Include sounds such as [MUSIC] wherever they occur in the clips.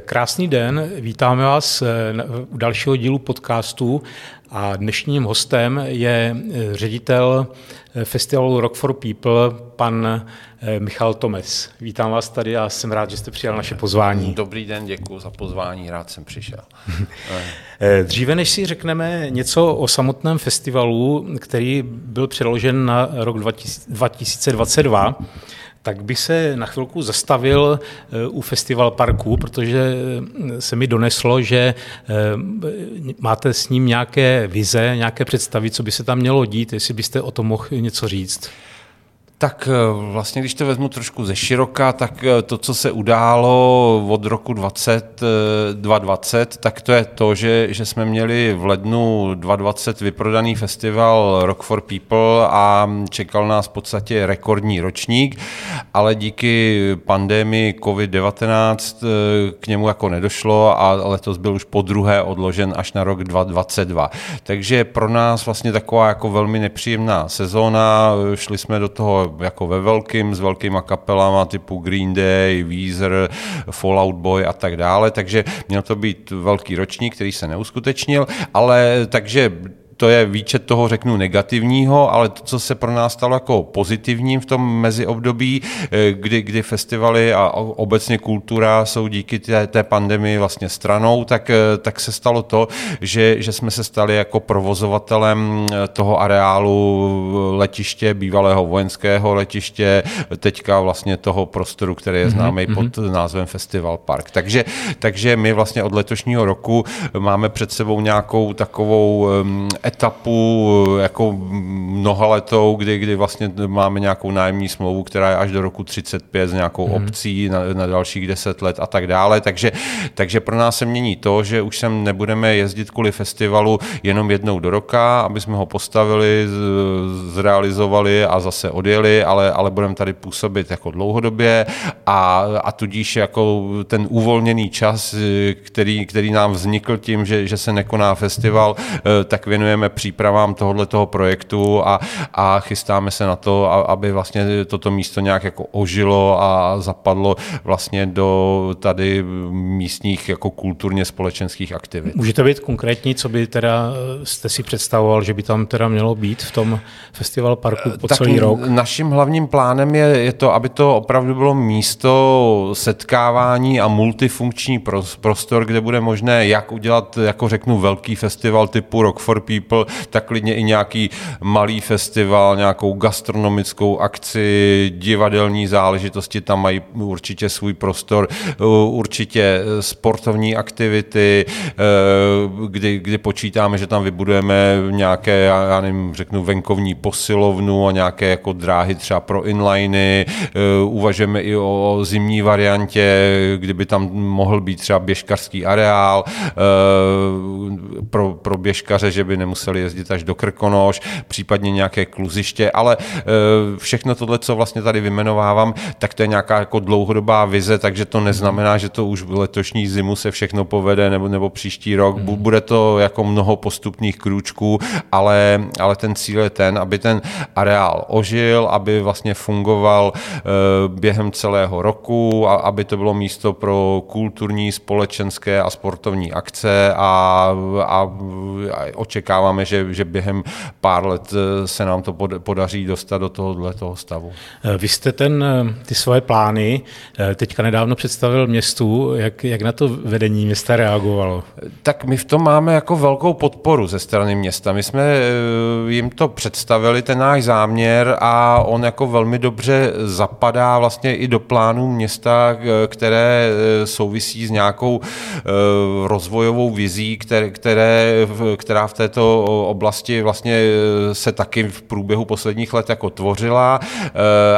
Krásný den, vítáme vás u dalšího dílu podcastu a dnešním hostem je ředitel festivalu Rock for People, pan Michal Tomes. Vítám vás tady a jsem rád, že jste přijal naše pozvání. Dobrý den, děkuji za pozvání, rád jsem přišel. [LAUGHS] Dříve než si řekneme něco o samotném festivalu, který byl přeložen na rok 2022, tak bych se na chvilku zastavil eh, u Festival Parku, protože eh, se mi doneslo, že eh, máte s ním nějaké vize, nějaké představy, co by se tam mělo dít, jestli byste o tom mohl něco říct. Tak eh, vlastně, když to vezmu trošku ze široka, tak eh, to, co se událo od roku 20, 2020, tak to je to, že, že jsme měli v lednu 2020 vyprodaný festival Rock for People a čekal nás v podstatě rekordní ročník, ale díky pandemii COVID-19 eh, k němu jako nedošlo a letos byl už po druhé odložen až na rok 2022. Takže pro nás vlastně taková jako velmi nepříjemná sezóna, šli jsme do toho jako ve velkým, s velkýma kapelama typu Green Day, Weezer, Fallout Boy a tak dále, takže měl to být velký ročník, který se neuskutečnil, ale takže to je výčet toho, řeknu, negativního, ale to, co se pro nás stalo jako pozitivním v tom meziobdobí, eh, kdy, kdy festivaly a obecně kultura jsou díky té, té pandemii vlastně stranou, tak, eh, tak se stalo to, že, že jsme se stali jako provozovatelem eh, toho areálu letiště, bývalého vojenského letiště, teďka vlastně toho prostoru, který je mhm, známý mm-hmm. pod názvem Festival Park. Takže, takže my vlastně od letošního roku máme před sebou nějakou takovou etapu jako mnohaletou, kdy, kdy vlastně máme nějakou nájemní smlouvu, která je až do roku 35 s nějakou mm. obcí na, na dalších 10 let a tak dále. Takže, takže pro nás se mění to, že už sem nebudeme jezdit kvůli festivalu jenom jednou do roka, aby jsme ho postavili, zrealizovali a zase odjeli, ale, ale budeme tady působit jako dlouhodobě a, a tudíž jako ten uvolněný čas, který, který nám vznikl tím, že, že se nekoná festival, eh, tak věnujeme věnujeme přípravám tohoto projektu a, a chystáme se na to, aby vlastně toto místo nějak jako ožilo a zapadlo vlastně do tady místních jako kulturně společenských aktivit. Můžete být konkrétní, co by teda jste si představoval, že by tam teda mělo být v tom festival parku po tak celý rok? Naším hlavním plánem je, je to, aby to opravdu bylo místo setkávání a multifunkční prostor, kde bude možné jak udělat, jako řeknu, velký festival typu Rock for People, People, tak klidně i nějaký malý festival, nějakou gastronomickou akci, divadelní záležitosti, tam mají určitě svůj prostor, určitě sportovní aktivity, eh, kdy, kdy počítáme, že tam vybudujeme nějaké, já nevím, řeknu venkovní posilovnu a nějaké jako dráhy třeba pro inliny, eh, uvažujeme i o zimní variantě, kdyby tam mohl být třeba běžkařský areál eh, pro, pro běžkaře, že by nemuseli jezdit až do Krkonoš, případně nějaké kluziště, ale e, všechno tohle, co vlastně tady vymenovávám, tak to je nějaká jako dlouhodobá vize, takže to neznamená, že to už v letošní zimu se všechno povede nebo, nebo příští rok. Mm. Bude to jako mnoho postupných krůčků, ale, ale ten cíl je ten, aby ten areál ožil, aby vlastně fungoval e, během celého roku, a, aby to bylo místo pro kulturní, společenské a sportovní akce a, a, a očekávání očekáváme, že, že během pár let eh, se nám to podaří dostat do tohohle toho stavu. Eh, vy jste ten, eh, ty svoje plány teďka nedávno představil městu. Jak, jak na to vedení města reagovalo? Tak my v tom máme jako velkou podporu ze strany města. My jsme jim to představili, ten náš záměr a on jako velmi dobře zapadá vlastně i do plánů města, které souvisí s nějakou rozvojovou vizí, které, které, která v této této oblasti vlastně eh, se taky v průběhu posledních let jako tvořila eh,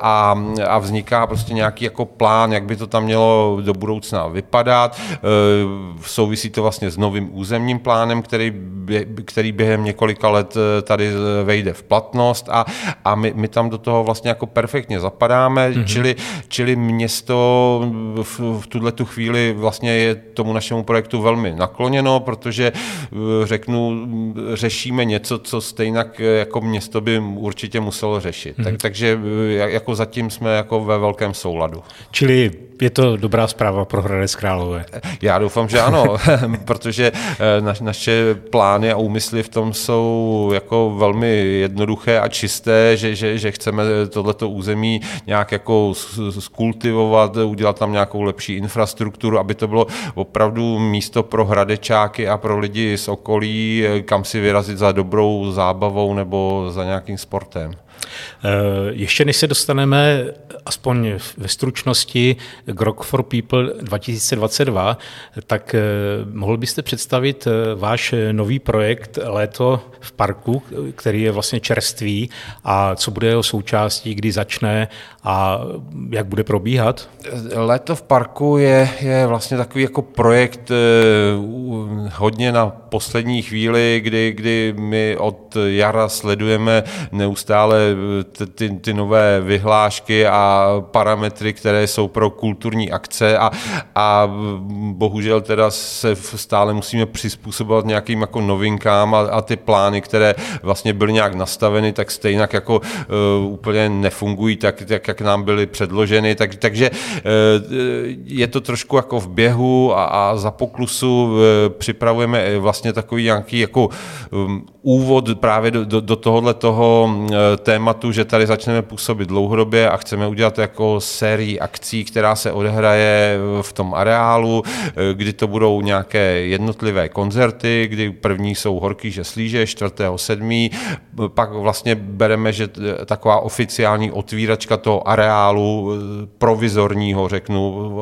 a, a vzniká prostě nějaký jako plán, jak by to tam mělo do budoucna vypadat. Eh, souvisí to vlastně s novým územním plánem, který, který během několika let tady vejde v platnost a, a my, my tam do toho vlastně jako perfektně zapadáme, mm-hmm. čili, čili město v, v tuhle tu chvíli vlastně je tomu našemu projektu velmi nakloněno, protože řeknu, řešíme něco, co stejně jako město by určitě muselo řešit. Mm-hmm. Tak, takže jako zatím jsme jako ve velkém souladu. Čili je to dobrá zpráva pro Hradec Králové. Já doufám, že ano, [LAUGHS] protože na, naše plány a úmysly v tom jsou jako velmi jednoduché a čisté, že, že, že chceme tohleto území nějak jako skultivovat, udělat tam nějakou lepší infrastrukturu, aby to bylo opravdu místo pro hradečáky a pro lidi z okolí, kam si vyrazit za dobrou zábavou nebo za nějakým sportem. Eh, ještě než se dostaneme aspoň ve stručnosti k Rock for People 2022, tak eh, mohl byste představit eh, váš nový projekt Léto v parku, který je vlastně čerstvý a co bude jeho součástí, kdy začne a jak bude probíhat? Léto v parku je, je vlastně takový jako projekt hodně na poslední chvíli, kdy, kdy my od jara sledujeme neustále ty, ty nové vyhlášky a parametry, které jsou pro kulturní akce a, a bohužel teda se stále musíme přizpůsobovat nějakým jako novinkám a, a ty plány, které vlastně byly nějak nastaveny, tak stejně jako uh, úplně nefungují tak, tak, jak nám byly předloženy, tak, takže uh, je to trošku jako v běhu a, a za poklusu uh, připravujeme vlastně takový nějaký jako um, úvod právě do, do, do tohohle toho tématu, že tady začneme působit dlouhodobě a chceme udělat jako sérii akcí, která se odehraje v tom areálu, kdy to budou nějaké jednotlivé koncerty, kdy první jsou Horký že slíže, 4.7. Pak vlastně bereme, že taková oficiální otvíračka toho areálu provizorního, řeknu,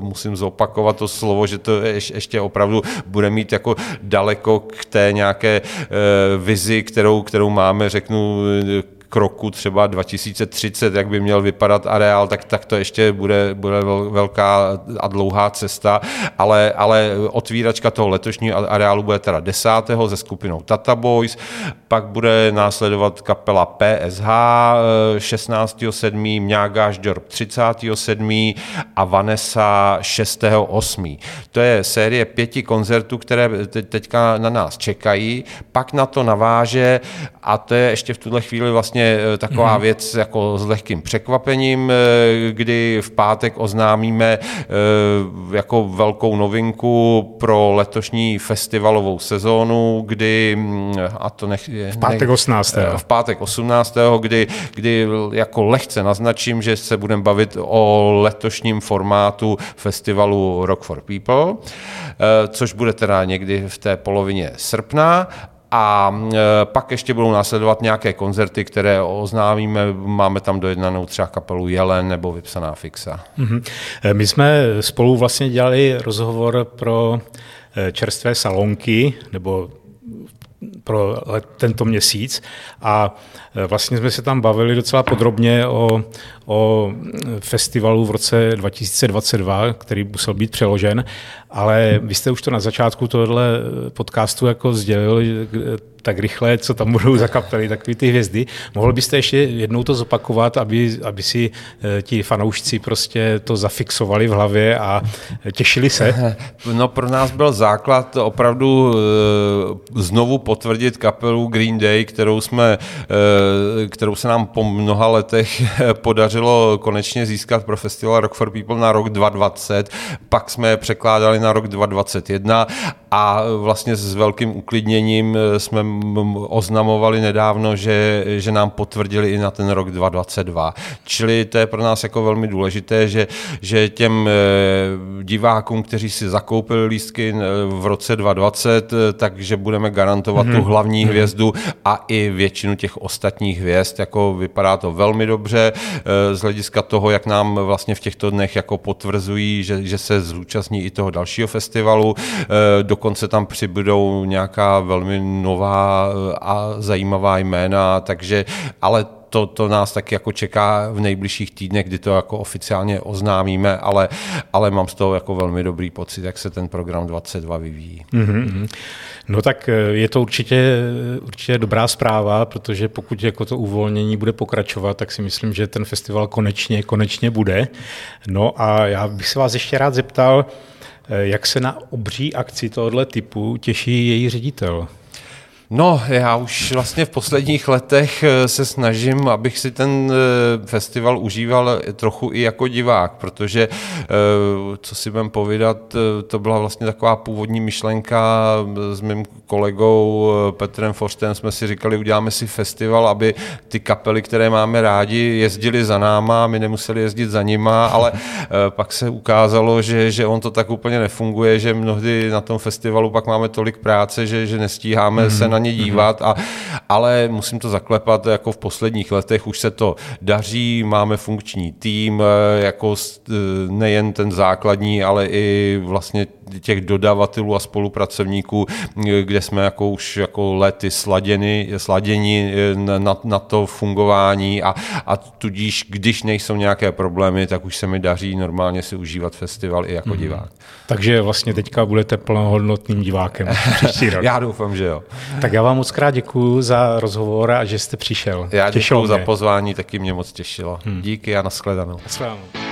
musím zopakovat to slovo, že to ještě opravdu bude mít jako daleko k té nějaké eh, vizi, kterou, kterou máme, řeknu, kroku třeba 2030, jak by měl vypadat areál, tak, tak to ještě bude, bude velká a dlouhá cesta, ale, ale otvíračka toho letošního areálu bude teda 10. se skupinou Tata Boys, pak bude následovat kapela PSH 16.7., Mňágáš Dorp 37. a Vanessa 6.8. To je série pěti koncertů, které teďka na nás čekají, pak na to naváže a to je ještě v tuhle chvíli vlastně Eh, taková mm věc jako s lehkým překvapením, eh, kdy v pátek oznámíme eh, jako velkou novinku pro letošní festivalovou sezónu, kdy, mm, a to nech, v pátek 18. V pátek 18. Kdy, kdy jako lehce naznačím, že se budeme bavit o letošním formátu festivalu Rock for People, což bude teda někdy v té polovině srpna a e, pak ještě budou následovat nějaké koncerty, které oznámíme. Máme tam dojednanou třeba kapelu Jelen nebo Vypsaná fixa. Mm-hmm. My jsme spolu vlastně dělali rozhovor pro e, čerstvé salonky, nebo pro tento měsíc. A vlastně jsme se tam bavili docela podrobně o, o festivalu v roce 2022, který musel být přeložen, ale vy jste už to na začátku tohle podcastu jako sdělil tak rychle, co tam budou za kapely, takové ty hvězdy. Mohl byste ještě jednou to zopakovat, aby, aby si eh, ti fanoušci prostě to zafixovali v hlavě a těšili se? No pro nás byl základ opravdu eh, znovu potvrdit kapelu Green Day, kterou jsme, eh, kterou se nám po mnoha letech [LAUGHS] podařilo konečně získat pro festival Rock for People na rok 2020, pak jsme je překládali na rok 2021 a vlastně s velkým uklidněním jsme oznamovali nedávno, že, že nám potvrdili i na ten rok 2022. Čili to je pro nás jako velmi důležité, že, že těm eh, divákům, kteří si zakoupili lístky eh, v roce 2020, eh, takže budeme garantovat mm-hmm. tu mhm. hlavní mm-hmm. hvězdu a i většinu těch ostatních hvězd. Jako vypadá to velmi dobře z hlediska toho, jak nám vlastně v těchto dnech jako potvrzují, že, že se zúčastní i toho dalšího festivalu. Dokonce tam přibudou nějaká velmi nová a zajímavá jména, takže, ale to, to nás taky jako čeká v nejbližších týdnech, kdy to jako oficiálně oznámíme, ale, ale mám z toho jako velmi dobrý pocit, jak se ten program 22 vyvíjí. Mm-hmm. No tak eh, je to určitě, určitě dobrá zpráva, protože pokud jako to uvolnění bude pokračovat, tak si myslím, že ten festival konečně, konečně bude. No a já bych se vás ještě rád zeptal, eh, jak se na obří akci tohoto typu těší její ředitel? No, já už vlastně v posledních letech eh, se snažím, abych si ten eh, festival užíval trochu i jako divák, protože, eh, co si budem povídat, to byla vlastně taková původní myšlenka s mým kolegou Petrem Forstem, jsme si říkali, uděláme si festival, aby ty kapely, které máme rádi, jezdili za náma, my nemuseli jezdit za nima, ale pak se ukázalo, že, že on to tak úplně nefunguje, že mnohdy na tom festivalu pak máme tolik práce, že, že nestíháme mm-hmm. se na na ně dívat, a, ale musím to zaklepat, jako v posledních letech už se to daří, máme funkční tým, eh, jako eh, nejen ten základní, ale i vlastně těch dodavatelů a spolupracovníků, eh, kde jsme jako už jako lety sladěni, sladěni na, na to fungování a, a tudíž, když nejsou nějaké problémy, tak už se mi daří normálně si užívat festival i jako mm. divák. Takže vlastně teďka budete plnohodnotným divákem [LAUGHS] příští rok. Já doufám, že jo. Tak já vám moc krát děkuji za rozhovor a že jste přišel. Já děkuji za pozvání, taky mě moc těšilo. Hmm. Díky a nashledanou. Nashledanou.